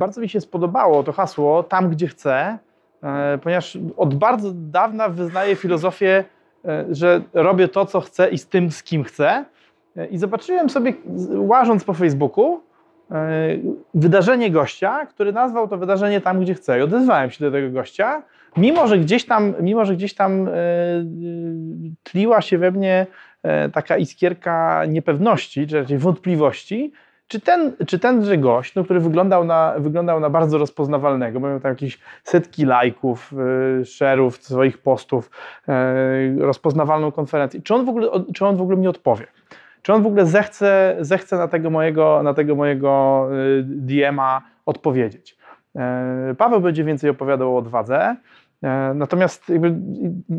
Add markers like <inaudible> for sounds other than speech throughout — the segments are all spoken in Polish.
Bardzo mi się spodobało to hasło tam, gdzie chcę, e, ponieważ od bardzo dawna wyznaję filozofię, e, że robię to, co chcę i z tym, z kim chcę. E, I zobaczyłem sobie, łażąc po Facebooku, wydarzenie gościa, który nazwał to wydarzenie tam, gdzie chce. I odezwałem się do tego gościa, mimo że gdzieś tam, mimo, że gdzieś tam tliła się we mnie taka iskierka niepewności, czy raczej wątpliwości, czy ten, czy tenże gość, no, który wyglądał na, wyglądał na bardzo rozpoznawalnego, bo miał tam jakieś setki lajków, y, share'ów swoich postów, y, rozpoznawalną konferencję, czy on, w ogóle, czy on w ogóle mi odpowie? Czy on w ogóle zechce, zechce na tego mojego, na tego mojego y, DM-a odpowiedzieć? Paweł będzie więcej opowiadał o odwadze, natomiast jakby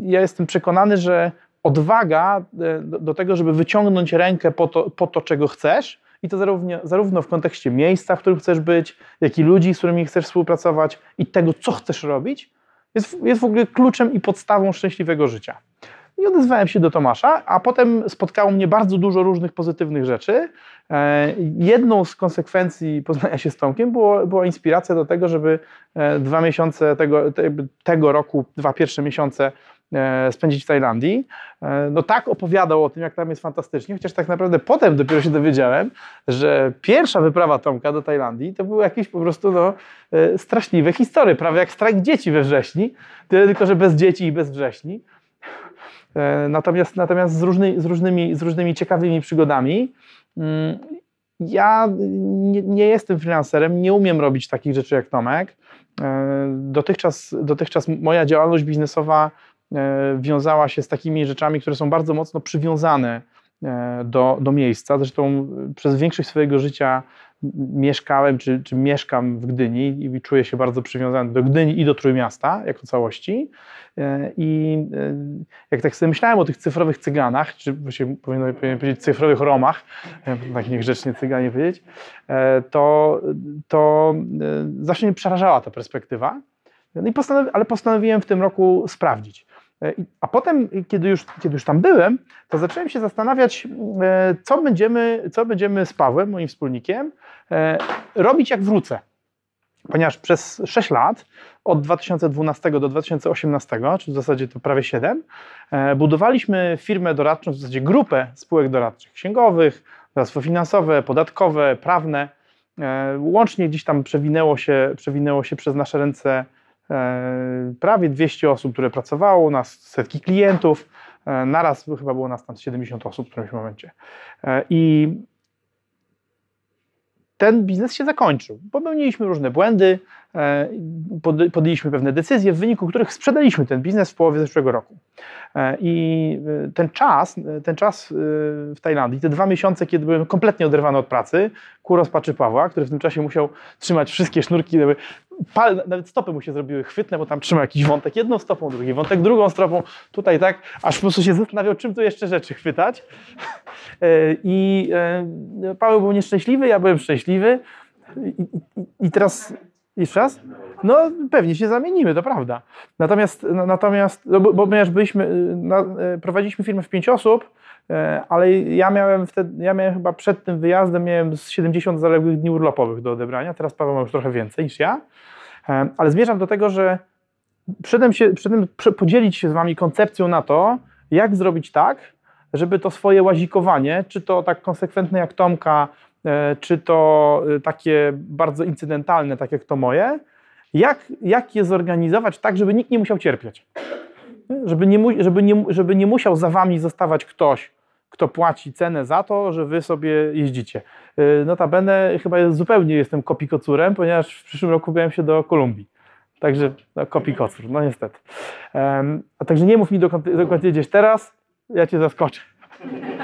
ja jestem przekonany, że odwaga do, do tego, żeby wyciągnąć rękę po to, po to czego chcesz, i to zarówno, zarówno w kontekście miejsca, w którym chcesz być, jak i ludzi, z którymi chcesz współpracować i tego, co chcesz robić, jest, jest w ogóle kluczem i podstawą szczęśliwego życia. I odezwałem się do Tomasza, a potem spotkało mnie bardzo dużo różnych pozytywnych rzeczy. E, Jedną z konsekwencji poznania się z Tomkiem było, była inspiracja do tego, żeby e, dwa miesiące tego, te- tego roku, dwa pierwsze miesiące spędzić w Tajlandii. E, No tak opowiadał o tym, jak tam jest fantastycznie, chociaż tak naprawdę potem dopiero się dowiedziałem, że pierwsza wyprawa Tomka do Tajlandii to były jakieś po prostu no, e, straszliwe historie, prawie jak strajk dzieci we wrześni, tyle tylko, że bez dzieci i bez wrześni. E, Natomiast, natomiast z, różny, z, różnymi, z różnymi ciekawymi przygodami. Mm, Ja nie, nie jestem freelancerem, nie umiem robić takich rzeczy jak Tomek. E, Dotychczas, dotychczas moja działalność biznesowa e, wiązała się z takimi rzeczami, które są bardzo mocno przywiązane e, do, do miejsca. Zresztą e, przez większość swojego życia mieszkałem czy, czy mieszkam w Gdyni i czuję się bardzo przywiązany do Gdyni i do Trójmiasta jako całości. E, I e, jak tak sobie myślałem o tych cyfrowych cyganach, czy właściwie powinno powinien powiedzieć cyfrowych Romach, <laughs> e, tak niegrzecznie cyganie powiedzieć, e, to, to e, zawsze mnie przerażała ta perspektywa. No postanowi, ale postanowiłem w tym roku sprawdzić. E, A potem, kiedy już, kiedy już tam byłem, to zacząłem się zastanawiać, e, co będziemy, co będziemy z Pawłem, moim wspólnikiem, e, robić jak wrócę. Ponieważ przez 6 lat, od 2012 do 2018, czyli w zasadzie to prawie 7, e, budowaliśmy firmę doradczą, w zasadzie grupę spółek doradczych, księgowych, doradztwo finansowe, podatkowe, prawne. Łącznie gdzieś tam przewinęło się, przewinęło się przez nasze ręce prawie 200 osób, które pracowało nas, setki klientów. E, Naraz chyba było nas tam 70 osób w którymś momencie. E, I ten biznes się zakończył. Popełniliśmy różne błędy, e, podjęliśmy pewne decyzje, w wyniku których sprzedaliśmy ten biznes w połowie zeszłego roku. E, I e, ten czas, e, ten czas e, w Tajlandii, te dwa miesiące, kiedy byłem kompletnie oderwany od pracy, ku rozpaczy Pawła, który w tym czasie musiał trzymać wszystkie sznurki, nawet stopy mu się zrobiły chwytne, bo tam trzymał jakiś wątek jedną stopą, drugi wątek drugą stopą, tutaj tak, aż po prostu się zastanawiał, czym tu jeszcze rzeczy chwytać. E, I e, Paweł był nieszczęśliwy, ja byłem szczęśliwy. I, i, i teraz jeszcze raz? No pewnie się zamienimy, to prawda. Natomiast, natomiast no, bo, bo ponieważ byliśmy, y, na, y, prowadziliśmy firmę w pięć osób, e, ale ja miałem wtedy, ja miałem chyba przed tym wyjazdem miałem z 70 zaległych dni urlopowych do odebrania, teraz Paweł ma już trochę więcej niż ja, E, ale zmierzam do tego, że przyszedłem, się, przyszedłem podzielić się z wami koncepcją na to, jak zrobić tak, żeby to swoje łazikowanie, czy to tak konsekwentne jak Tomka, czy to e, takie bardzo incydentalne, tak jak to moje, jak, jak je zorganizować tak, żeby nikt nie musiał cierpieć. Żeby nie, żeby, nie, żeby nie musiał za wami zostawać ktoś, kto płaci cenę za to, że wy sobie jeździcie. E, Notabene chyba zupełnie jestem kopikocurem, ponieważ w przyszłym roku byłem się do Kolumbii. Także no, kopikocur, no niestety. Em, a także nie mów mi, dokąd, dokąd jedziesz teraz, ja cię zaskoczę.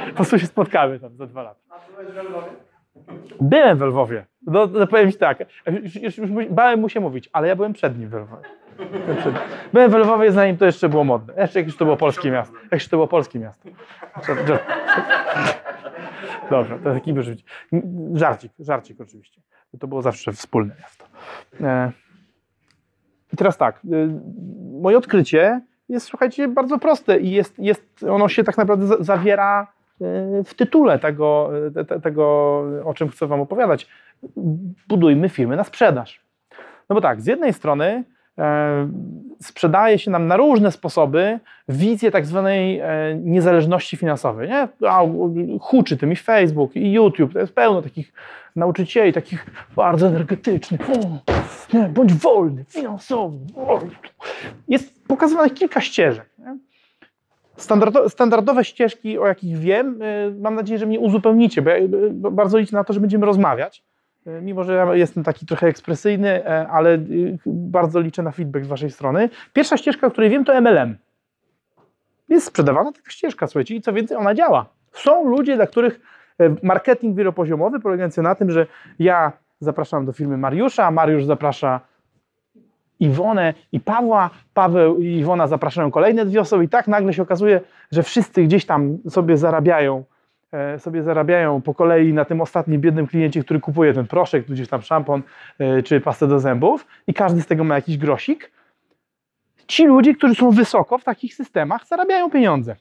Po prostu się spotkamy tam za dwa lata. Byłem w Lwowie. No, no powiem ci tak, już, już, bałem mu się mówić, ale ja byłem przed nim w Lwowie. Byłem Byłem w Lwowie, zanim to jeszcze było modne. Jeszcze jak już to było polskie miasto. Jak już to było polskie miasto. Dobra, to taki był żarcik, żarcik oczywiście. To było zawsze wspólne miasto. E, I teraz tak, y, moje odkrycie jest, słuchajcie, bardzo proste i jest, jest, ono się tak naprawdę za- zawiera w tytule tego, te, te, tego, o czym chcę Wam opowiadać. Budujmy firmy na sprzedaż. No bo tak, z jednej strony e, sprzedaje się nam na różne sposoby wizję tak zwanej e, niezależności finansowej. Nie? A, huczy tym i Facebook, i YouTube, to jest pełno takich nauczycieli, takich bardzo energetycznych. O, nie, bądź wolny, finansowo. O. Jest pokazywanych kilka ścieżek. Standardowe ścieżki, o jakich wiem, y, mam nadzieję, że mnie uzupełnicie, bo y, bardzo liczę na to, że będziemy rozmawiać. Y, mimo, że ja jestem taki trochę ekspresyjny, e, ale bardzo liczę na feedback z Waszej strony. Pierwsza ścieżka, o której wiem, to MLM. Jest sprzedawana taka ścieżka, słuchajcie, i co więcej, ona działa. Są ludzie, dla których e, marketing wielopoziomowy polegający na tym, że ja zapraszam do firmy Mariusza, a Mariusz zaprasza Iwonę i Pawła, Paweł i Iwona zapraszają kolejne dwie osoby i tak nagle się okazuje, że wszyscy gdzieś tam sobie zarabiają, e, sobie zarabiają po kolei na tym ostatnim biednym kliencie, który kupuje ten proszek, gdzieś tam szampon e, czy pastę do zębów i każdy z tego ma jakiś grosik. Ci ludzie, którzy są wysoko w takich systemach, zarabiają pieniądze.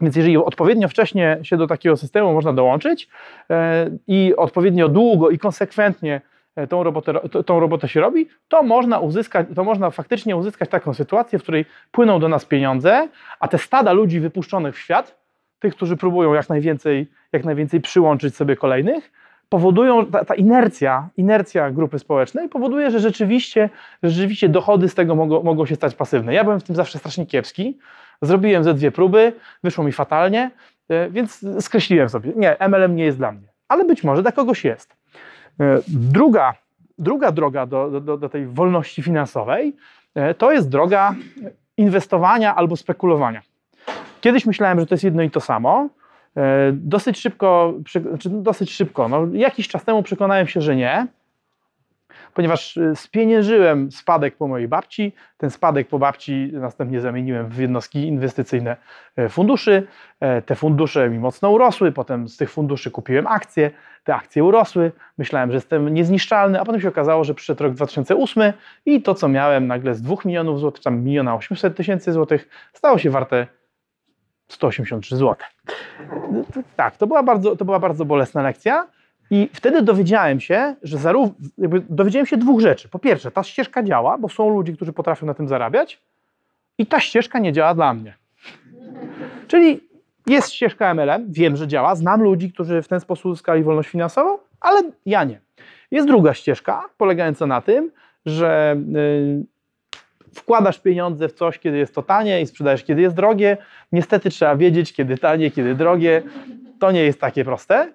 Więc jeżeli odpowiednio wcześnie się do takiego systemu można dołączyć e, i odpowiednio długo i konsekwentnie tą robotę, tą robotę się robi, to można uzyskać, to można faktycznie uzyskać taką sytuację, w której płyną do nas pieniądze, a te stada ludzi wypuszczonych w świat, tych, którzy próbują jak najwięcej, jak najwięcej przyłączyć sobie kolejnych, powodują, ta, ta, inercja, inercja grupy społecznej powoduje, że rzeczywiście, rzeczywiście dochody z tego mogą, mogą się stać pasywne. Ja byłem w tym zawsze strasznie kiepski, zrobiłem ze dwie próby, wyszło mi fatalnie, e, więc skreśliłem sobie, nie, MLM nie jest dla mnie, ale być może dla kogoś jest. E, druga, druga droga do, do, do tej wolności finansowej e, to jest droga inwestowania albo spekulowania. Kiedyś myślałem, że to jest jedno i to samo. E, dosyć szybko, znaczy dosyć szybko, no, jakiś czas temu przekonałem się, że nie ponieważ y, spieniężyłem spadek po mojej babci. Ten spadek po babci następnie zamieniłem w jednostki inwestycyjne e, funduszy. E, te fundusze mi mocno urosły, potem z tych funduszy kupiłem akcje, te akcje urosły. Myślałem, że jestem niezniszczalny, a potem się okazało, że przyszedł rok 2008 i to, co miałem nagle z 2 milionów złotych, tam miliona 800 tysięcy złotych, stało się warte 183 zł. Tak, to była bardzo, to była bardzo bolesna lekcja. I wtedy dowiedziałem się, że zarówno, dowiedziałem się dwóch rzeczy. Po pierwsze, ta ścieżka działa, bo są ludzie, którzy potrafią na tym zarabiać, i ta ścieżka nie działa dla mnie. <laughs> Czyli jest ścieżka MLM, wiem, że działa, znam ludzi, którzy w ten sposób uzyskali wolność finansową, ale ja nie. Jest druga ścieżka, polegająca na tym, że yy, wkładasz pieniądze w coś, kiedy jest to tanie i sprzedajesz, kiedy jest drogie. Niestety trzeba wiedzieć, kiedy tanie, kiedy drogie. To nie jest takie proste.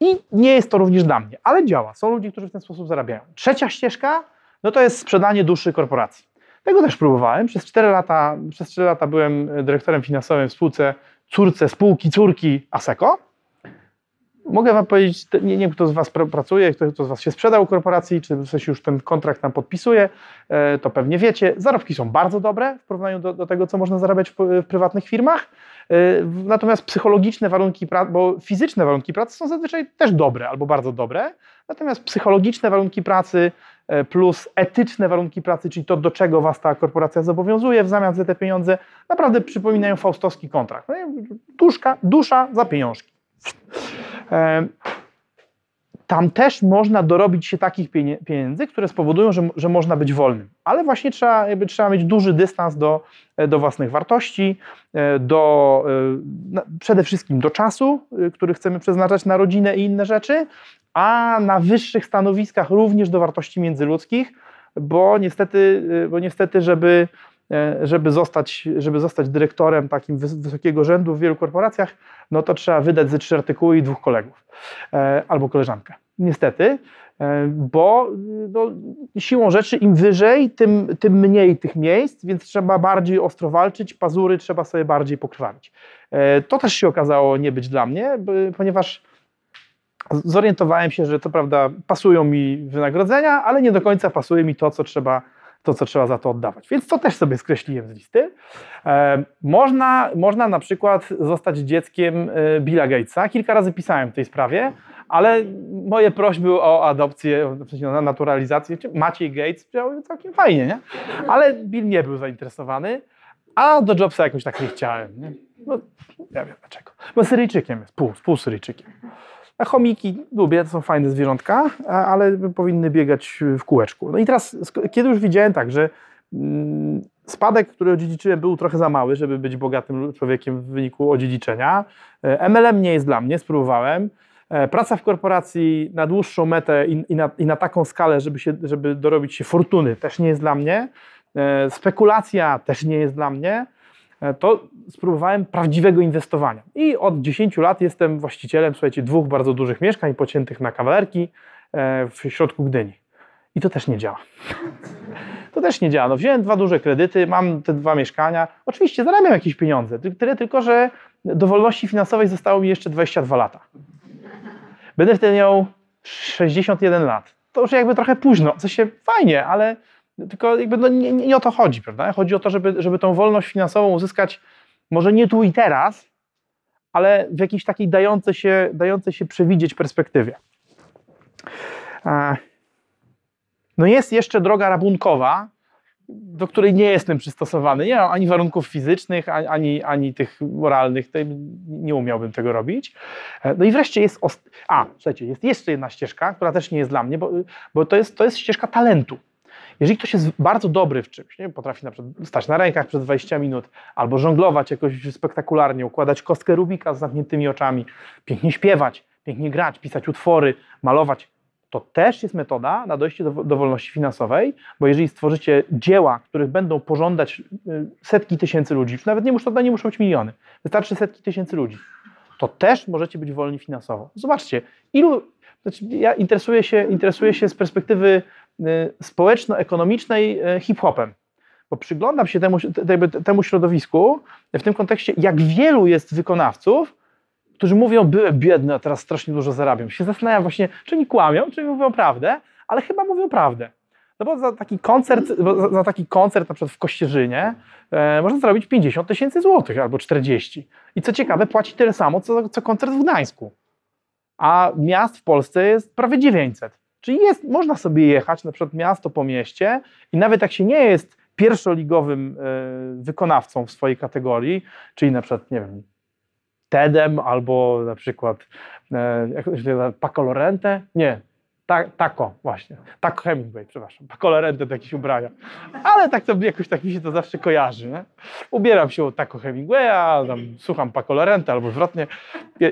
I nie jest to również dla mnie, ale działa. Są ludzie, którzy w ten sposób zarabiają. Trzecia ścieżka, no to jest sprzedanie duszy korporacji. Tego też próbowałem. Przez 4 lata, przez 4 lata byłem dyrektorem finansowym w spółce córce spółki córki ASECO. Mogę wam powiedzieć, nie, nie wiem kto z was pracuje, kto, kto z was się sprzedał korporacji, czy w sensie już ten kontrakt tam podpisuje, e, to pewnie wiecie. Zarobki są bardzo dobre w porównaniu do, do tego, co można zarabiać w, w prywatnych firmach. E, natomiast psychologiczne warunki pracy, bo fizyczne warunki pracy są zazwyczaj też dobre albo bardzo dobre, natomiast psychologiczne warunki pracy e, plus etyczne warunki pracy, czyli to, do czego was ta korporacja zobowiązuje w zamian za te pieniądze, naprawdę przypominają faustowski kontrakt. No Duszka, dusza za pieniążki. E, tam też można dorobić się takich pieniędzy, które spowodują, że, że można być wolnym. Ale właśnie trzeba, jakby, trzeba mieć duży dystans do, do własnych wartości, e, do, e, przede wszystkim do czasu, który chcemy przeznaczać na rodzinę i inne rzeczy, a na wyższych stanowiskach również do wartości międzyludzkich, bo niestety, bo niestety żeby E, żeby zostać, żeby zostać dyrektorem takim wysokiego rzędu w wielu korporacjach, no to trzeba wydać ze trzy artykuły i dwóch kolegów e, albo koleżankę. Niestety, e, bo no, siłą rzeczy im wyżej, tym, tym mniej tych miejsc, więc trzeba bardziej ostro walczyć, pazury trzeba sobie bardziej pokrwawić. To też się okazało nie być dla mnie, ponieważ zorientowałem się, że to prawda pasują mi wynagrodzenia, ale nie do końca pasuje mi to, co trzeba to, co trzeba za to oddawać. Więc to też sobie skreśliłem z listy. E, można, można na przykład zostać dzieckiem e, Billa Gatesa. Kilka razy pisałem w tej sprawie, ale moje prośby o adopcję, na naturalizację, Maciej Gates działały całkiem fajnie, nie? Ale Bill nie był zainteresowany, a do Jobsa jakoś tak nie chciałem. Nie? No, ja wiem dlaczego. Bo Syryjczykiem jest, pół, pół Syryjczykiem. A chomiki lubię, to są fajne zwierzątka, ale powinny biegać w kółeczku. No i teraz, kiedy już widziałem tak, że mm, spadek, który odziedziczyłem, był trochę za mały, żeby być bogatym człowiekiem w wyniku odziedziczenia. E, MLM nie jest dla mnie, spróbowałem. E, Praca w korporacji na dłuższą metę i, i, na, i na taką skalę, żeby, się, żeby dorobić się fortuny, też nie jest dla mnie. E, Spekulacja też nie jest dla mnie. E, To spróbowałem prawdziwego inwestowania. I od 10 lat jestem właścicielem, słuchajcie, dwóch bardzo dużych mieszkań pociętych na kawalerki e, w środku Gdyni. I to też nie działa. <laughs> To też nie działa. No, wziąłem dwa duże kredyty, mam te dwa mieszkania. Oczywiście zarabiam jakieś pieniądze, ty- tyle tylko, że do wolności finansowej zostało mi jeszcze 22 lata. Będę wtedy miał 61 lat. To już jakby trochę późno, co się fajnie, ale tylko jakby no nie, nie o to chodzi, prawda? Chodzi o to, żeby, żeby tą wolność finansową uzyskać może nie tu i teraz, ale w jakiejś takiej dającej się, dającej się przewidzieć perspektywie. E, No jest jeszcze droga rabunkowa, do której nie jestem przystosowany. Nie mam ani warunków fizycznych, ani, ani, tych moralnych. Nie umiałbym tego robić. E, No i wreszcie jest. A, słuchajcie, jest jeszcze jedna ścieżka, która też nie jest dla mnie, bo, bo to, jest, to jest ścieżka talentu. Jeżeli ktoś jest bardzo dobry w czymś, nie? potrafi na przykład stać na rękach przez 20 minut, albo żonglować jakoś spektakularnie, układać kostkę Rubika z zamkniętymi oczami, pięknie śpiewać, pięknie grać, pisać utwory, malować, to też jest metoda na dojście do, do wolności finansowej, bo jeżeli stworzycie dzieła, których będą pożądać y, setki tysięcy ludzi, nawet nie muszą, nie muszą być miliony, wystarczy setki tysięcy ludzi, to też możecie być wolni finansowo. Zobaczcie, ilu, znaczy ja interesuję się, interesuję się z perspektywy społeczno-ekonomicznej y, hip-hopem, bo przyglądam się temu, temu środowisku w tym kontekście, jak wielu jest wykonawców, którzy mówią, byłem biedny, a teraz strasznie dużo zarabiam. Się zastanawiam właśnie, czy oni kłamią, czy mówią prawdę, ale chyba mówią prawdę. No bo za taki koncert, za, za taki koncert na przykład w Kościerzynie e, można zarobić 50 tysięcy złotych albo 40. I co ciekawe, płaci tyle samo, co, co koncert w Gdańsku. A miast w Polsce jest prawie 900. Czyli jest, można sobie jechać na przykład miasto po mieście i nawet jak się nie jest pierwszoligowym e, wykonawcą w swojej kategorii, czyli na przykład, nie wiem, Tedem albo na przykład e, Paco Lorente? Nie, ta, Taco właśnie. Taco Hemingway, przepraszam. Paco Lorente to jakieś ubrania. Ale tak to jakoś tak mi się to zawsze kojarzy. Nie? Ubieram się od Taco Hemingwaya, tam słucham Paco Lorente albo odwrotnie. I,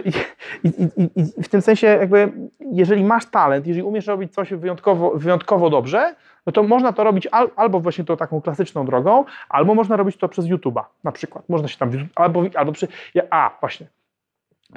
i, i, i, w tym sensie jakby, jeżeli masz talent, jeżeli umiesz robić coś wyjątkowo, wyjątkowo dobrze, no to można to robić al, albo właśnie tą taką klasyczną drogą, albo można robić to przez YouTube'a na przykład. Można się tam, albo, albo przy, a właśnie,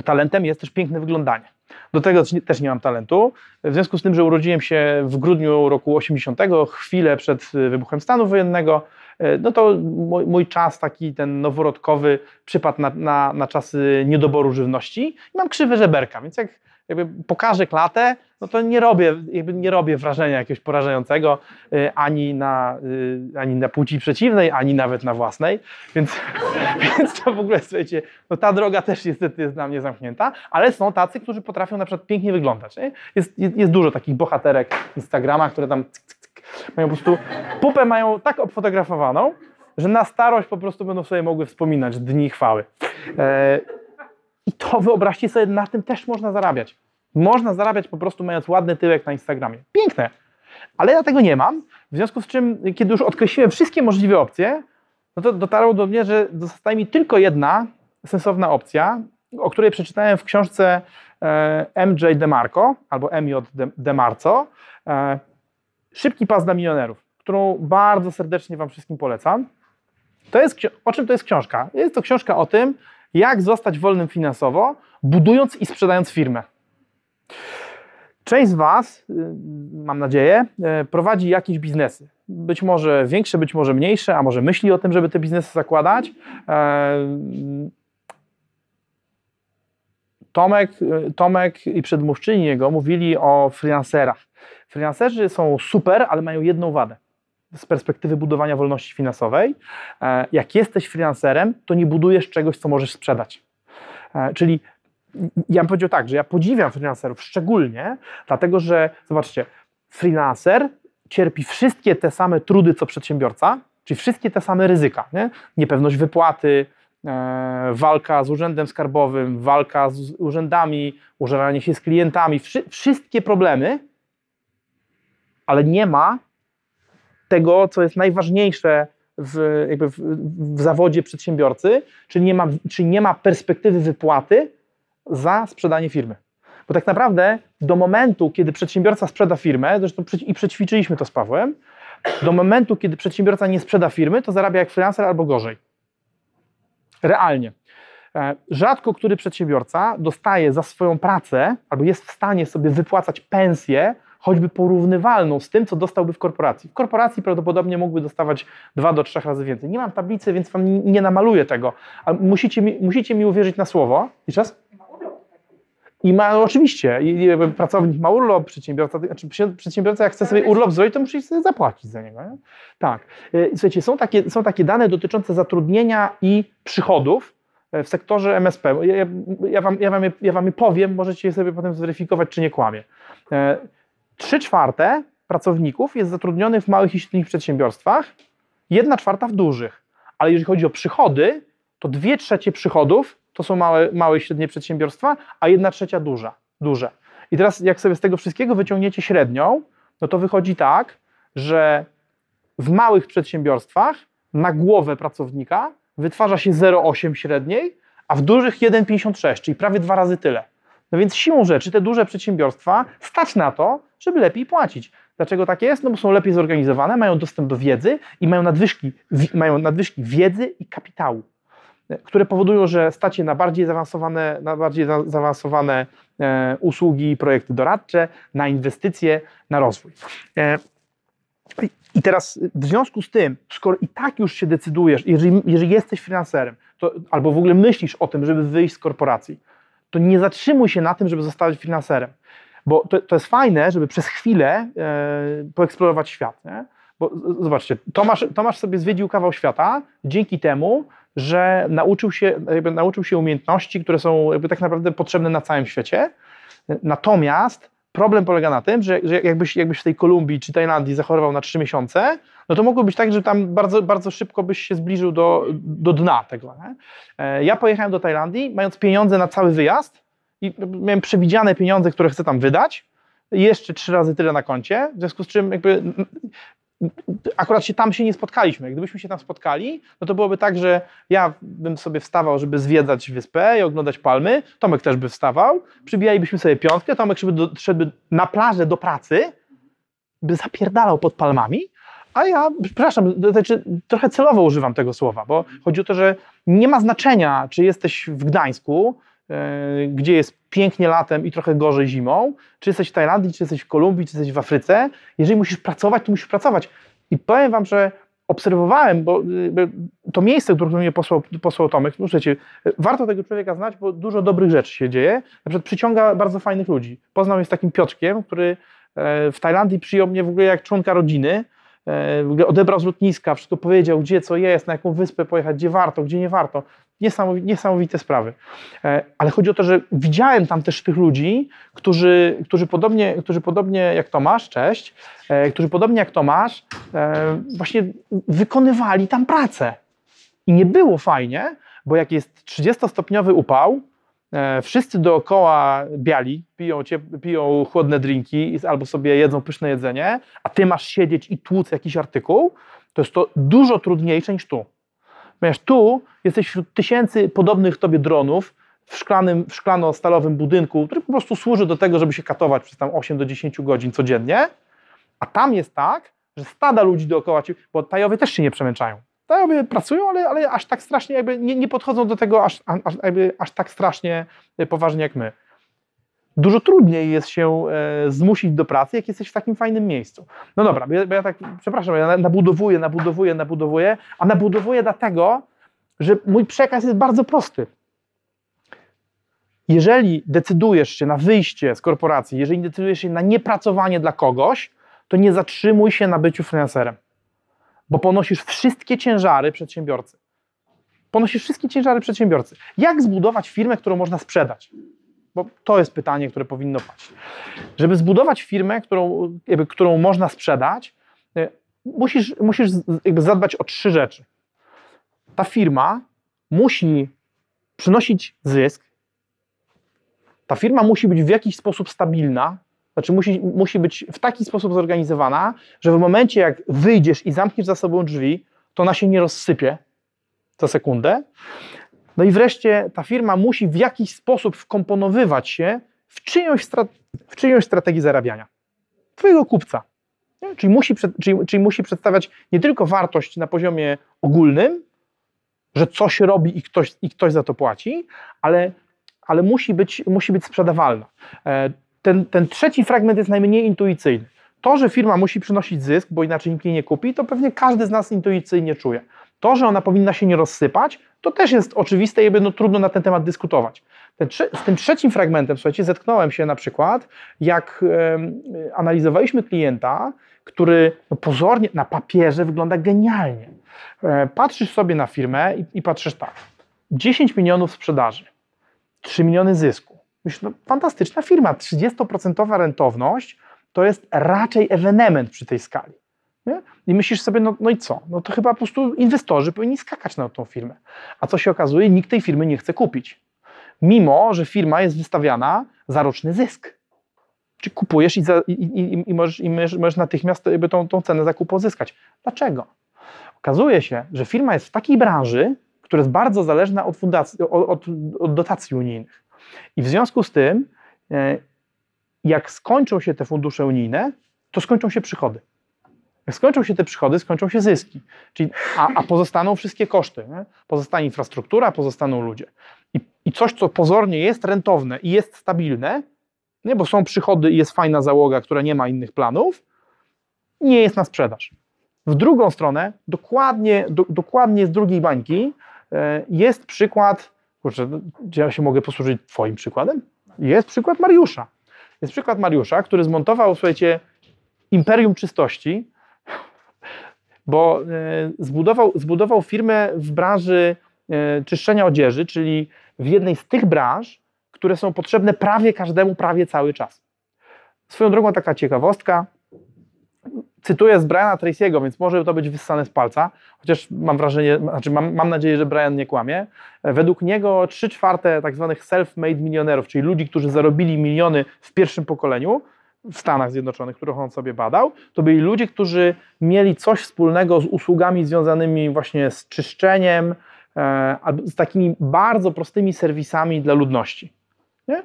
talentem jest też piękne wyglądanie. Do tego też nie mam talentu. W związku z tym, że urodziłem się w grudniu roku 80, chwilę przed y, wybuchem stanu wojennego, y, no to mój, mój czas taki ten noworodkowy przypadł na, na, na czasy niedoboru żywności i mam krzywe żeberka, więc jak jakby pokażę klatę, no to nie robię, jakby nie robię wrażenia jakiegoś porażającego y, ani na, y, ani na płci przeciwnej, ani nawet na własnej, więc, <laughs> więc to w ogóle, słuchajcie, no ta droga też niestety jest dla mnie zamknięta, ale są tacy, którzy potrafią na przykład pięknie wyglądać. Nie? Jest, jest, jest dużo takich bohaterek Instagrama, które tam cyk, cyk, cyk, mają po prostu, pupę mają tak obfotografowaną, że na starość po prostu będą sobie mogły wspominać dni chwały. E, I to wyobraźcie sobie, na tym też można zarabiać. Można zarabiać po prostu mając ładny tyłek na Instagramie. Piękne. Ale ja tego nie mam, w związku z czym, kiedy już odkreśliłem wszystkie możliwe opcje, no to dotarło do mnie, że zostaje mi tylko jedna sensowna opcja, o której przeczytałem w książce e, MJ DeMarco, albo MJ De- DeMarco, e, Szybki pas dla milionerów, którą bardzo serdecznie Wam wszystkim polecam. To jest, o czym to jest książka? Jest to książka o tym, jak zostać wolnym finansowo, budując i sprzedając firmę. Część z Was, y, mam nadzieję, y, prowadzi jakieś biznesy. Być może większe, być może mniejsze, a może myśli o tym, żeby te biznesy zakładać. Tomek, y, Tomek i przedmówczyni jego mówili o freelancerach. Freelancerzy są super, ale mają jedną wadę z perspektywy budowania wolności finansowej. E, Jak jesteś freelancerem, to nie budujesz czegoś, co możesz sprzedać. E, Czyli ja bym powiedział tak, że ja podziwiam freelancerów szczególnie, dlatego że zobaczcie, freelancer cierpi wszystkie te same trudy, co przedsiębiorca, czyli wszystkie te same ryzyka. Nie? Niepewność wypłaty, e, walka z urzędem skarbowym, walka z urzędami, użeranie się z klientami, wszy, wszystkie problemy, ale nie ma tego, co jest najważniejsze w, jakby w, w zawodzie przedsiębiorcy, czyli nie, ma, czyli nie ma perspektywy wypłaty za sprzedanie firmy. Bo tak naprawdę do momentu, kiedy przedsiębiorca sprzeda firmę, zresztą i przećwiczyliśmy to z Pawłem, do momentu, kiedy przedsiębiorca nie sprzeda firmy, to zarabia jak freelancer albo gorzej. Realnie. E, rzadko który przedsiębiorca dostaje za swoją pracę albo jest w stanie sobie wypłacać pensję, choćby porównywalną z tym, co dostałby w korporacji. W korporacji prawdopodobnie mógłby dostawać dwa do trzech razy więcej. Nie mam tablicy, więc wam nie namaluję tego. Ale musicie mi, musicie mi uwierzyć na słowo. I czas? I ma oczywiście, i, i pracownik ma urlop, przedsiębiorca, znaczy przedsiębiorca jak chce sobie urlop zrobić, to musi sobie zapłacić za niego. Nie? Tak. E, słuchajcie, są takie, są takie dane dotyczące zatrudnienia i przychodów e, w sektorze MSP. Ja, ja, wam, ja, wam, ja wam je powiem, możecie je sobie potem zweryfikować, czy nie kłamie. E, trzy czwarte pracowników jest zatrudnionych w małych i średnich przedsiębiorstwach, jedna czwarta w dużych. Ale jeżeli chodzi o przychody, to dwie trzecie przychodów to są małe, małe i średnie przedsiębiorstwa, a jedna trzecia duża, duże. I teraz jak sobie z tego wszystkiego wyciągniecie średnią, no to wychodzi tak, że w małych przedsiębiorstwach na głowę pracownika wytwarza się 0,8 średniej, a w dużych 1,56, czyli prawie dwa razy tyle. No więc siłą rzeczy te duże przedsiębiorstwa stać na to, żeby lepiej płacić. Dlaczego tak jest? No bo są lepiej zorganizowane, mają dostęp do wiedzy i mają nadwyżki, mają nadwyżki wiedzy i kapitału które powodują, że stacie na bardziej zaawansowane, na bardziej zaawansowane e, usługi projekty doradcze, na inwestycje, na rozwój. E, I teraz w związku z tym, skoro i tak już się decydujesz, jeżeli, jeżeli jesteś freelancerem, to, albo w ogóle myślisz o tym, żeby wyjść z korporacji, to nie zatrzymuj się na tym, żeby zostać freelancerem. Bo to, to jest fajne, żeby przez chwilę e, poeksplorować świat. Nie? Bo zobaczcie, Tomasz, Tomasz sobie zwiedził kawał świata dzięki temu, że nauczył się, jakby nauczył się umiejętności, które są jakby tak naprawdę potrzebne na całym świecie. Natomiast problem polega na tym, że, że jakbyś, jakbyś w tej Kolumbii czy Tajlandii zachorował na trzy miesiące, no to mogło być tak, że tam bardzo, bardzo szybko byś się zbliżył do, do dna tego. Nie? E, ja pojechałem do Tajlandii, mając pieniądze na cały wyjazd i miałem przewidziane pieniądze, które chcę tam wydać, jeszcze trzy razy tyle na koncie, w związku z czym jakby akurat się tam się nie spotkaliśmy. Gdybyśmy się tam spotkali, no to byłoby tak, że ja bym sobie wstawał, żeby zwiedzać wyspę i oglądać palmy, Tomek też by wstawał, przybijalibyśmy sobie piątkę, Tomek szedłby na plażę do pracy, by zapierdalał pod palmami, a ja, przepraszam, znaczy, trochę celowo używam tego słowa, bo chodzi o to, że nie ma znaczenia, czy jesteś w Gdańsku, gdzie jest pięknie latem i trochę gorzej zimą, czy jesteś w Tajlandii, czy jesteś w Kolumbii, czy jesteś w Afryce, jeżeli musisz pracować, to musisz pracować. I powiem Wam, że obserwowałem, bo to miejsce, które mnie posłał, posłał Tomek, no słuchajcie, warto tego człowieka znać, bo dużo dobrych rzeczy się dzieje. Na przykład przyciąga bardzo fajnych ludzi. Poznał mnie z takim Piotrkiem, który e, w Tajlandii przyjął mnie w ogóle jak członka rodziny, e, odebrał z lotniska, wszystko powiedział, gdzie co jest, na jaką wyspę pojechać, gdzie warto, gdzie nie warto. Niesamowite, niesamowite sprawy. E, ale chodzi o to, że widziałem tam też tych ludzi, którzy, którzy, podobnie, którzy podobnie jak Tomasz, cześć, e, którzy podobnie jak Tomasz e, właśnie wykonywali tam pracę. I nie było fajnie, bo jak jest 30-stopniowy upał, wszyscy dookoła biali, piją, piją chłodne drinki albo sobie jedzą pyszne jedzenie, a ty masz siedzieć i tłuc jakiś artykuł, to jest to dużo trudniejsze niż tu. Ponieważ tu jesteś wśród tysięcy podobnych tobie dronów w, szklanym, w szklano-stalowym budynku, który po prostu służy do tego, żeby się katować przez tam 8 do 10 godzin codziennie, a tam jest tak, że stada ludzi dookoła ci, bo tajowie też się nie przemęczają. Tajowie pracują, ale, ale aż tak strasznie jakby nie, nie podchodzą do tego aż, aż, jakby aż tak strasznie poważnie jak my dużo trudniej jest się e, zmusić do pracy, jak jesteś w takim fajnym miejscu. No dobra, ja, ja tak, przepraszam, ja nabudowuję, nabudowuję, nabudowuję, a nabudowuję dlatego, że mój przekaz jest bardzo prosty. Jeżeli decydujesz się na wyjście z korporacji, jeżeli decydujesz się na niepracowanie dla kogoś, to nie zatrzymuj się na byciu freelancerem, bo ponosisz wszystkie ciężary przedsiębiorcy. Ponosisz wszystkie ciężary przedsiębiorcy. Jak zbudować firmę, którą można sprzedać? Bo to jest pytanie, które powinno paść. Żeby zbudować firmę, którą, jakby, którą można sprzedać, e, musisz, musisz jakby zadbać o trzy rzeczy. Ta firma musi przynosić zysk, ta firma musi być w jakiś sposób stabilna, znaczy musi, musi być w taki sposób zorganizowana, że w momencie jak wyjdziesz i zamkniesz za sobą drzwi, to ona się nie rozsypie za sekundę. No i wreszcie ta firma musi w jakiś sposób wkomponowywać się w czyjąś, w czyjąś strategię zarabiania. Twojego kupca. Czyli musi, czyli, czyli musi przedstawiać nie tylko wartość na poziomie ogólnym, że coś robi i ktoś, i ktoś za to płaci, ale, ale musi, być, musi być sprzedawalna. E, ten, ten trzeci fragment jest najmniej intuicyjny. To, że firma musi przynosić zysk, bo inaczej nikt jej nie kupi, to pewnie każdy z nas intuicyjnie czuje. To, że ona powinna się nie rozsypać, to też jest oczywiste i no, trudno na ten temat dyskutować. Ten, z tym trzecim fragmentem, słuchajcie, zetknąłem się na przykład, jak analizowaliśmy klienta, który no, pozornie na papierze wygląda genialnie. E, patrzysz sobie na firmę i, i patrzysz tak, 10 milionów sprzedaży, 3 miliony zysku. Myślisz, no, fantastyczna firma, 30% rentowność to jest raczej ewenement przy tej skali. Nie? I myślisz sobie, no, no i co? No to chyba po prostu inwestorzy powinni skakać na tą firmę. A co się okazuje, nikt tej firmy nie chce kupić. Mimo, że firma jest wystawiana za roczny zysk. Czy kupujesz i, za, i, i, i, możesz, możesz natychmiast tą, tą cenę zakupu uzyskać. Dlaczego? Okazuje się, że firma jest w takiej branży, która jest bardzo zależna od, fundacji, od, od dotacji unijnych. I w związku z tym, e, jak skończą się te fundusze unijne, to skończą się przychody. Jak skończą się te przychody, skończą się zyski. Czyli, a, a pozostaną wszystkie koszty. Nie? Pozostanie infrastruktura, pozostaną ludzie. I, I coś, co pozornie jest rentowne i jest stabilne, nie? bo są przychody i jest fajna załoga, która nie ma innych planów, nie jest na sprzedaż. W drugą stronę, dokładnie, do, dokładnie z drugiej bańki, e, jest przykład, kurczę, ja się mogę posłużyć Twoim przykładem? Jest przykład Mariusza. Jest przykład Mariusza, który zmontował, słuchajcie, imperium czystości, bo e, zbudował, zbudował firmę w branży e, czyszczenia odzieży, czyli w jednej z tych branż, które są potrzebne prawie każdemu, prawie cały czas. Swoją drogą taka ciekawostka, cytuję z Briana Tracy'ego, więc może to być wyssane z palca, chociaż mam wrażenie, znaczy mam, mam nadzieję, że Brian nie kłamie. Według niego 3 czwarte tak zwanych self-made milionerów, czyli ludzi, którzy zarobili miliony w pierwszym pokoleniu, w Stanach Zjednoczonych, których on sobie badał, to byli ludzie, którzy mieli coś wspólnego z usługami związanymi właśnie z czyszczeniem, e, z takimi bardzo prostymi serwisami dla ludności. Nie?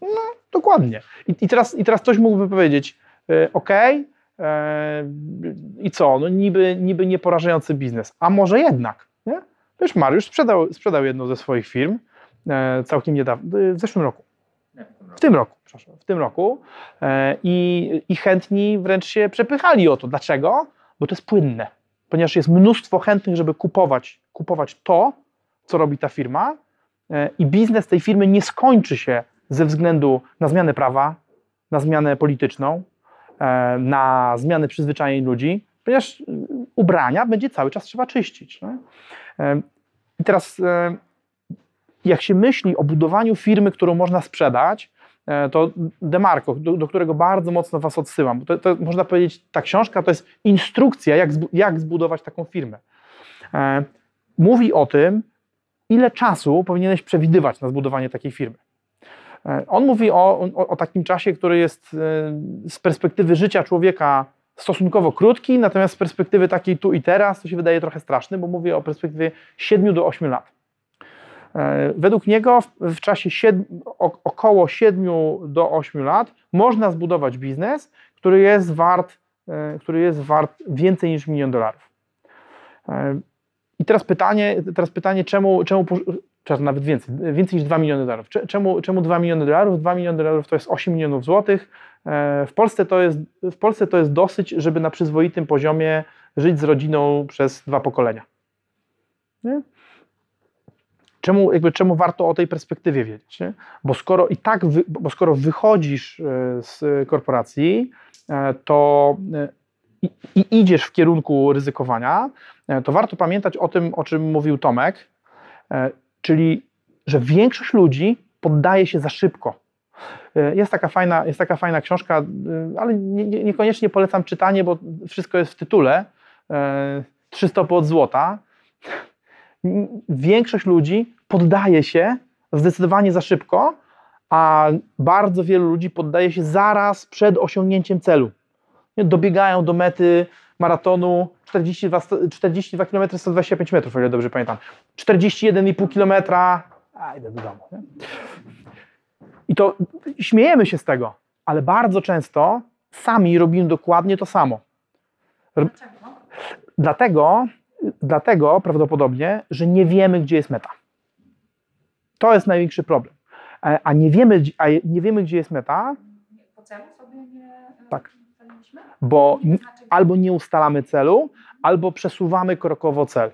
No, dokładnie. I, i, teraz, I teraz ktoś mógłby powiedzieć, e, ok, e, i co, no niby, niby nieporażający biznes, a może jednak, nie? Wiesz, Mariusz sprzedał, sprzedał jedną ze swoich firm e, całkiem niedawno, w zeszłym roku. W tym roku, przepraszam, w tym roku e, i, i chętni wręcz się przepychali o to. Dlaczego? Bo to jest płynne, ponieważ jest mnóstwo chętnych, żeby kupować, kupować to, co robi ta firma e, i biznes tej firmy nie skończy się ze względu na zmianę prawa, na zmianę polityczną, e, na zmianę przyzwyczajeń ludzi, ponieważ ubrania będzie cały czas trzeba czyścić. I teraz jak się myśli o budowaniu firmy, którą można sprzedać, e, to Demarco, do, do, którego bardzo mocno Was odsyłam. To, to, można powiedzieć, ta książka to jest instrukcja, jak, jak zbudować taką firmę. E, mówi o tym, ile czasu powinieneś przewidywać na zbudowanie takiej firmy. E, on mówi o, o, o takim czasie, który jest z perspektywy życia człowieka stosunkowo krótki, natomiast z perspektywy takiej tu i teraz to się wydaje trochę straszny, bo mówię o perspektywie 7 do 8 lat. E, według niego w czasie 7, około 7 do 8 lat można zbudować biznes, który jest wart, e, który jest wart więcej niż milion dolarów. E, I teraz pytanie, teraz pytanie czemu, czemu czy nawet więcej, więcej niż 2 miliony dolarów. Czemu, czemu 2 miliony dolarów? 2 miliony dolarów to jest 8 milionów złotych. W Polsce, to jest, w Polsce to jest dosyć, żeby na przyzwoitym poziomie żyć z rodziną przez dwa pokolenia. Nie? Czemu, jakby, czemu warto o tej perspektywie wiedzieć? Nie? Bo skoro i tak, wy, bo skoro wychodzisz e, z korporacji, e, to e, i, i idziesz w kierunku ryzykowania, to warto pamiętać o tym, o czym mówił Tomek, czyli, że większość ludzi poddaje się za szybko. Jest taka fajna, jest taka fajna książka, ale nie, nie, niekoniecznie polecam czytanie, bo wszystko jest w tytule. Trzy stopy od złota. Większość ludzi poddaje się zdecydowanie za szybko, a bardzo wielu ludzi poddaje się zaraz przed osiągnięciem celu. Dobiegają do mety maratonu 42, 42 km 125 metrów, o ile dobrze pamiętam. 41,5 km, a idę do domu. Nie? I to śmiejemy się z tego, ale bardzo często sami robimy dokładnie to samo. Dlaczego? Dlatego, dlatego prawdopodobnie, że nie wiemy, gdzie jest meta. To jest największy problem. E, A nie wiemy, gdzie- a nie wiemy gdzie jest meta, Po celu sobie nie Tak. ustaliliśmy? bo albo nie ustalamy celu, albo przesuwamy krokowo cel.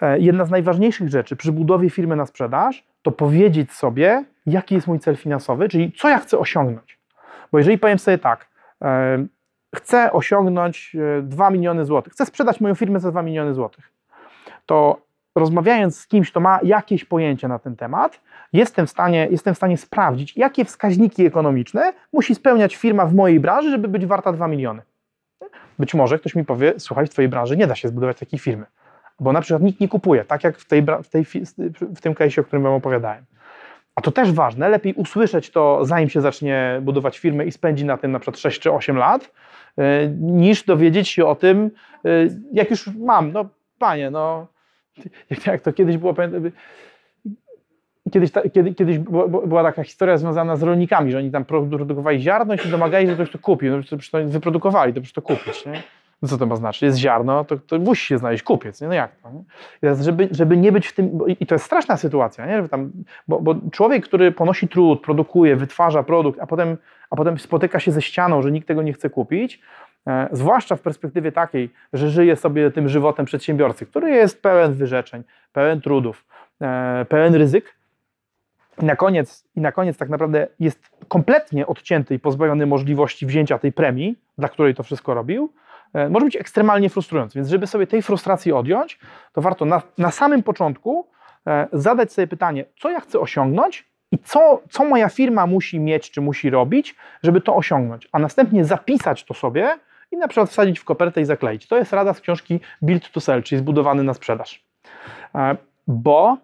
E, Jedna z najważniejszych rzeczy przy budowie firmy na sprzedaż to powiedzieć sobie, jaki jest mój cel finansowy, czyli co ja chcę osiągnąć. Bo jeżeli powiem sobie tak, e, chcę osiągnąć e, 2 miliony złotych, chcę sprzedać moją firmę za 2 miliony złotych, to rozmawiając z kimś, kto ma jakieś pojęcie na ten temat, jestem w stanie, jestem w stanie sprawdzić, jakie wskaźniki ekonomiczne musi spełniać firma w mojej branży, żeby być warta 2 miliony. Być może ktoś mi powie, słuchaj, w twojej branży nie da się zbudować takiej firmy, bo na przykład nikt nie kupuje, tak jak w, tej, w, tej, w tym case'ie, o którym wam opowiadałem. A to też ważne, lepiej usłyszeć to, zanim się zacznie budować firmę i spędzi na tym na przykład 6 czy 8 lat, niż dowiedzieć się o tym, y, jak już mam, no panie, no <laughs> jak- to kiedyś było, pamiętam, Kiedyś, ta, kiedy, kiedyś była, taka historia związana z rolnikami, że oni tam produkowali ziarno i się domagali, że ktoś to kupił. No przecież to wyprodukowali, to przecież to kupić. Nie? No co to ma znaczyć? Jest ziarno, to, to musi się znaleźć kupiec. Nie? No jak to? Nie? Teraz, żeby, żeby nie być w tym, bo, i to jest straszna sytuacja, nie? Żeby tam, bo, bo człowiek, który ponosi trud, produkuje, wytwarza produkt, a potem, a potem spotyka się ze ścianą, że nikt tego nie chce kupić, e, zwłaszcza w perspektywie takiej, że żyje sobie tym żywotem przedsiębiorcy, który jest pełen wyrzeczeń, pełen trudów, e, pełen ryzyk, i na koniec, i na koniec tak naprawdę jest kompletnie odcięty i pozbawiony możliwości wzięcia tej premii, dla której to wszystko robił, e, może być ekstremalnie frustrujący. Więc żeby sobie tej frustracji odjąć, to warto na, na samym początku zadać sobie pytanie, co ja chcę osiągnąć i co, co moja firma musi mieć, czy musi robić, żeby to osiągnąć, a następnie zapisać to sobie i na przykład wsadzić w kopertę i zakleić. To jest rada z książki Build to Sell, czyli zbudowany na sprzedaż. E, Bo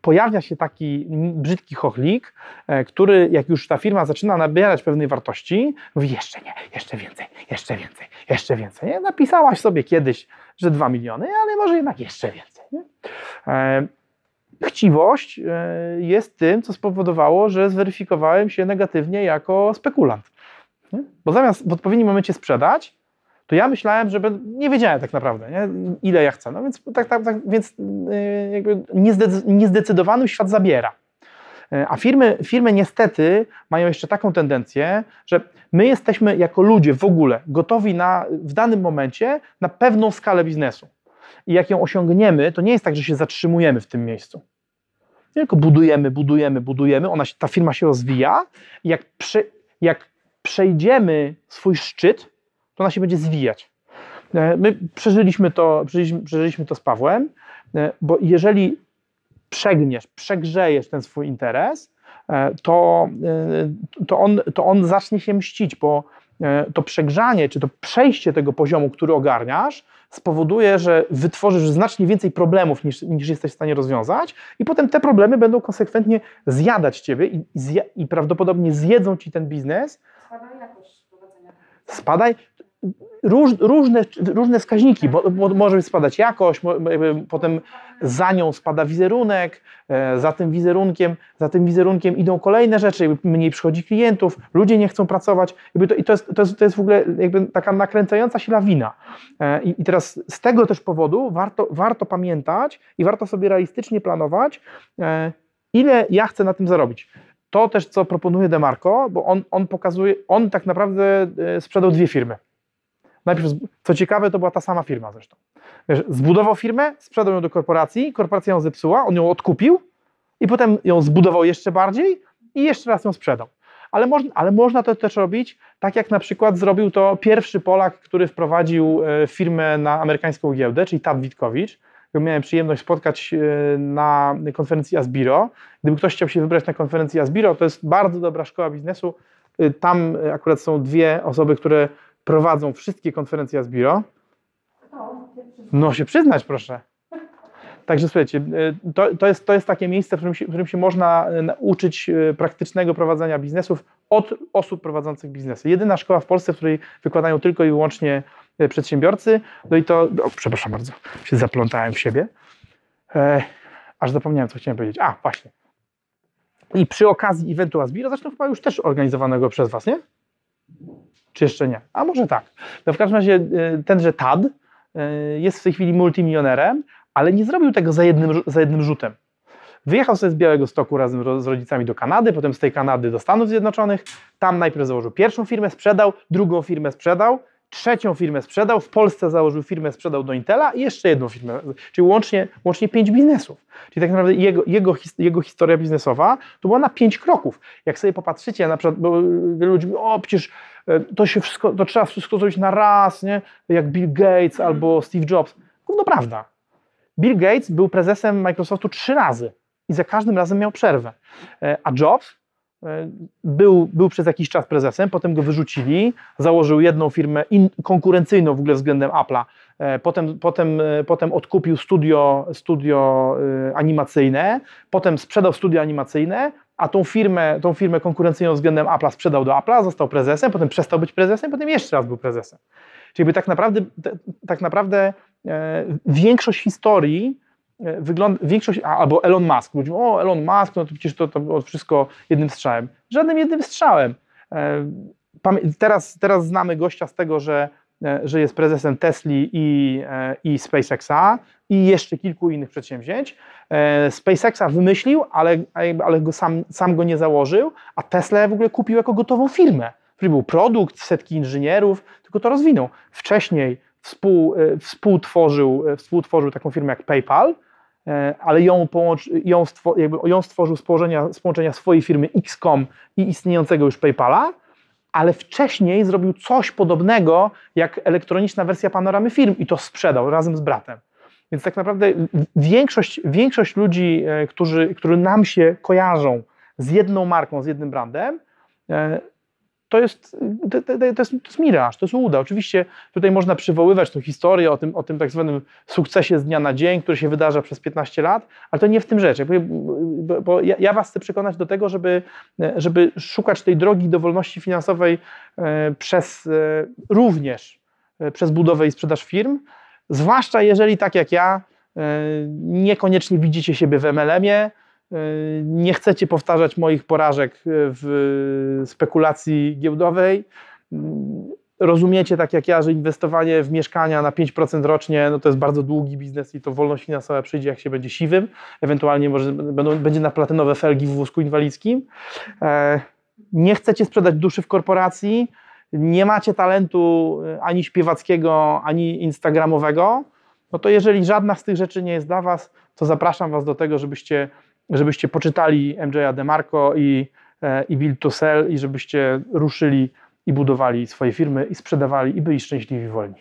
pojawia się taki brzydki chochlik, e, który jak już ta firma zaczyna nabierać pewnej wartości, mówi jeszcze nie, jeszcze więcej, jeszcze więcej, jeszcze więcej. Nie? Napisałaś sobie kiedyś, że 2 miliony, ale może jednak jeszcze więcej. E, Chciwość e, jest tym, co spowodowało, że zweryfikowałem się negatywnie jako spekulant. Bo zamiast w odpowiednim momencie sprzedać, to ja myślałem, że nie wiedziałem tak naprawdę, nie? ile ja chcę. No więc, tak, tak, tak, więc yy, jakby niezdecy- niezdecydowany świat zabiera. Yy, A firmy, firmy niestety mają jeszcze taką tendencję, że my jesteśmy jako ludzie w ogóle gotowi na, w danym momencie na pewną skalę biznesu. I jak ją osiągniemy, to nie jest tak, że się zatrzymujemy w tym miejscu. Tylko budujemy, budujemy, budujemy, ona ta firma się rozwija i jak, prze, jak przejdziemy swój szczyt, to ona się będzie zwijać. E, My przeżyliśmy to, przeżyliśmy, przeżyliśmy to z Pawłem, e, bo jeżeli przegniesz, przegrzejesz ten swój interes, e, to, to, on, to on zacznie się mścić, bo to przegrzanie, czy to przejście tego poziomu, który ogarniasz, spowoduje, że wytworzysz znacznie więcej problemów niż, niż jesteś w stanie rozwiązać, i potem te problemy będą konsekwentnie zjadać ciebie i, i, zja, i prawdopodobnie zjedzą ci ten biznes, Spada jakość prowadzenia. spadaj. Róż, różne, różne wskaźniki, bo, bo może spadać jakość, potem za nią spada wizerunek, e, za tym wizerunkiem, za tym wizerunkiem idą kolejne rzeczy, mniej przychodzi klientów, ludzie nie chcą pracować. Jakby to, I to jest, to, jest, to jest w ogóle jakby taka nakręcająca się lawina. E, I, I teraz z tego też powodu warto, warto pamiętać i warto sobie realistycznie planować, e, ile ja chcę na tym zarobić. To też, co proponuje Demarco, bo on, on pokazuje, on tak naprawdę sprzedał dwie firmy. Najpierw, co ciekawe, to była ta sama firma zresztą. Wiesz, zbudował firmę, sprzedał ją do korporacji, korporacja ją zepsuła, on ją odkupił i potem ją zbudował jeszcze bardziej i jeszcze raz ją sprzedał. Ale, moż, ale można to też robić tak, jak na przykład zrobił to pierwszy Polak, który wprowadził e, firmę na amerykańską giełdę, czyli Tad Witkowicz. Miałem przyjemność spotkać e, na konferencji Asbiro. Gdyby ktoś chciał się wybrać na konferencję Asbiro, to jest bardzo dobra szkoła biznesu. E, Tam akurat są dwie osoby, które prowadzą wszystkie konferencje Asbiro. No, się przyznać proszę. Także słuchajcie, e, to, to, jest, to jest takie miejsce, w którym się, w którym się można e, nauczyć e, praktycznego prowadzenia biznesów od osób prowadzących biznesy. Jedyna szkoła w Polsce, w której wykładają tylko i wyłącznie przedsiębiorcy. No i to, o, przepraszam bardzo, się zaplątałem w siebie. E, aż zapomniałem, co chciałem powiedzieć. A, właśnie. I przy okazji eventu Asbiro, zresztą chyba już też organizowanego przez Was, nie? Czy jeszcze nie? A może tak. No w każdym razie e, tenże Tad e, jest w tej chwili multimilionerem, ale nie zrobił tego za jednym, za jednym rzutem. Wyjechał sobie z Białego Stoku razem z rodzicami do Kanady, potem z tej Kanady do Stanów Zjednoczonych. Tam najpierw założył pierwszą firmę, sprzedał, drugą firmę sprzedał, trzecią firmę sprzedał, w Polsce założył firmę, sprzedał do Intela i jeszcze jedną firmę, czyli łącznie, łącznie pięć biznesów. Czyli tak naprawdę jego, jego, jego historia biznesowa to była na pięć kroków. Jak sobie popatrzycie, na przykład, bo wielu ludzi mówi, o przecież e, to się wszystko, to trzeba wszystko zrobić na raz, nie? jak Bill Gates albo Steve Jobs. No prawda. Bill Gates był prezesem Microsoftu trzy razy i za każdym razem miał przerwę. E, A Jobs był, był przez jakiś czas prezesem, potem go wyrzucili, założył jedną firmę in, konkurencyjną w ogóle względem Apple'a, E, potem, potem, e, potem odkupił studio, studio e, animacyjne, potem sprzedał studio animacyjne, a tą firmę, tą firmę konkurencyjną względem Apple'a sprzedał do Apple'a, został prezesem, potem przestał być prezesem, potem jeszcze raz był prezesem. Czyli by tak naprawdę, tak naprawdę e, większość historii e, wygląda, większość, albo Elon Musk, ludzie mówią, o Elon Musk, no to przecież to, to wszystko jednym strzałem. Żadnym jednym strzałem. E, Teraz, teraz znamy gościa z tego, że, e, że jest prezesem Tesli i, e, i SpaceXa i jeszcze kilku innych przedsięwzięć. E, SpaceXa wymyślił, ale, ale go sam, sam go nie założył, a Tesla w ogóle kupił jako gotową firmę. Której był produkt, setki inżynierów, tylko to rozwinął. Wcześniej współ, e, współtworzył, e, współtworzył taką firmę jak PayPal, e, ale ją, połącz, ją, stwo, jakby ją stworzył z położenia, z połączenia swojej firmy XCOM i istniejącego już PayPala, ale wcześniej zrobił coś podobnego jak elektroniczna wersja panoramy firm i to sprzedał razem z bratem. Więc tak naprawdę większość, większość ludzi, e, którzy, którzy nam się kojarzą z jedną marką, z jednym brandem, e, to jest, to, to, jest, to jest miraż, to jest uda. Oczywiście tutaj można przywoływać tą historię o tym, o tym tak zwanym sukcesie z dnia na dzień, który się wydarza przez 15 lat, ale to nie w tym rzecz. Bo, bo ja, ja Was chcę przekonać do tego, żeby, żeby szukać tej drogi do wolności finansowej e, przez e, również e, przez budowę i sprzedaż firm, zwłaszcza jeżeli tak jak ja niekoniecznie widzicie siebie w MLM-ie, nie chcecie powtarzać moich porażek yy, w spekulacji giełdowej. Yy, Rozumiecie, tak jak ja, że inwestowanie w mieszkania na 5% rocznie no to jest bardzo długi biznes i to wolność finansowa przyjdzie, jak się będzie siwym. Ewentualnie może będą, będzie na platynowe felgi w wózku inwalidzkim. E, Nie chcecie sprzedać duszy w korporacji. Nie macie talentu e, ani śpiewackiego, ani instagramowego. No to jeżeli żadna z tych rzeczy nie jest dla Was, to zapraszam Was do tego, żebyście żebyście poczytali MJ'a DeMarco i, e, i Build to Sell i żebyście ruszyli i budowali swoje firmy i sprzedawali i byli szczęśliwi wolni.